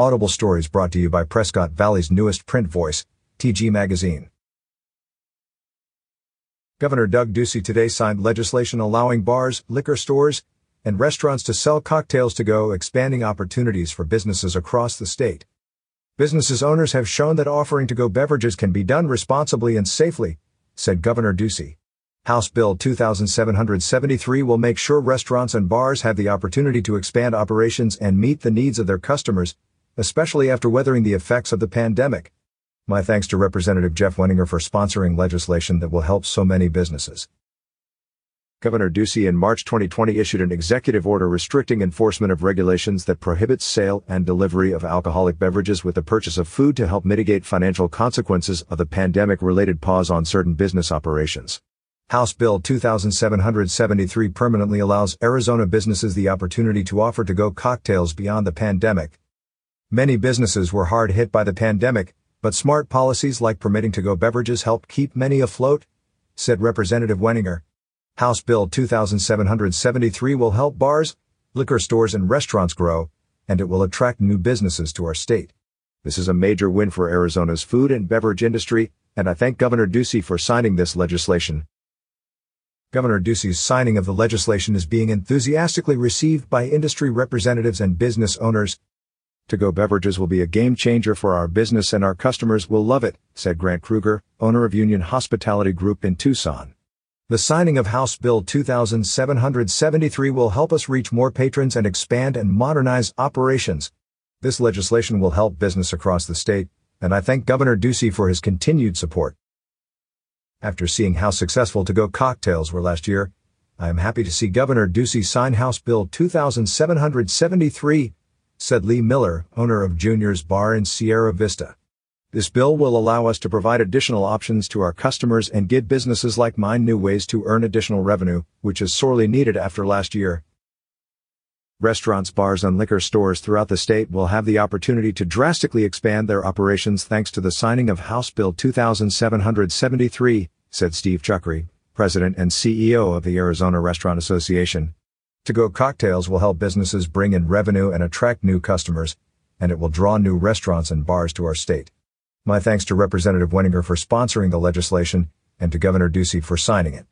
Audible Stories brought to you by Prescott Valley's newest print voice, TG Magazine. Governor Doug Ducey today signed legislation allowing bars, liquor stores, and restaurants to sell cocktails to go, expanding opportunities for businesses across the state. Businesses owners have shown that offering to go beverages can be done responsibly and safely, said Governor Ducey. House Bill 2773 will make sure restaurants and bars have the opportunity to expand operations and meet the needs of their customers, especially after weathering the effects of the pandemic. My thanks to Representative Jeff Weninger for sponsoring legislation that will help so many businesses. Governor Ducey in March 2020 issued an executive order restricting enforcement of regulations that prohibits sale and delivery of alcoholic beverages with the purchase of food to help mitigate financial consequences of the pandemic-related pause on certain business operations. House Bill 2773 permanently allows Arizona businesses the opportunity to offer to-go cocktails beyond the pandemic. Many businesses were hard hit by the pandemic, but smart policies like permitting to-go beverages helped keep many afloat, said Representative Weninger. House Bill 2773 will help bars, liquor stores and restaurants grow, and it will attract new businesses to our state. This is a major win for Arizona's food and beverage industry, and I thank Governor Ducey for signing this legislation. Governor Ducey's signing of the legislation is being enthusiastically received by industry representatives and business owners, to-go beverages will be a game changer for our business and our customers will love it, said Grant Krueger, owner of Union Hospitality Group in Tucson. The signing of House Bill 2773 will help us reach more patrons and expand and modernize operations. This legislation will help business across the state, and I thank Governor Ducey for his continued support. After seeing how successful to-go cocktails were last year, I am happy to see Governor Ducey sign House Bill 2773, said Lee Miller, owner of Junior's Bar in Sierra Vista. This bill will allow us to provide additional options to our customers and give businesses like mine new ways to earn additional revenue, which is sorely needed after last year. Restaurants, bars, and liquor stores throughout the state will have the opportunity to drastically expand their operations thanks to the signing of House Bill 2773, said Steve Chucri, President and CEO of the Arizona Restaurant Association. To-go cocktails will help businesses bring in revenue and attract new customers, and it will draw new restaurants and bars to our state. My thanks to Representative Weninger for sponsoring the legislation and to Governor Ducey for signing it.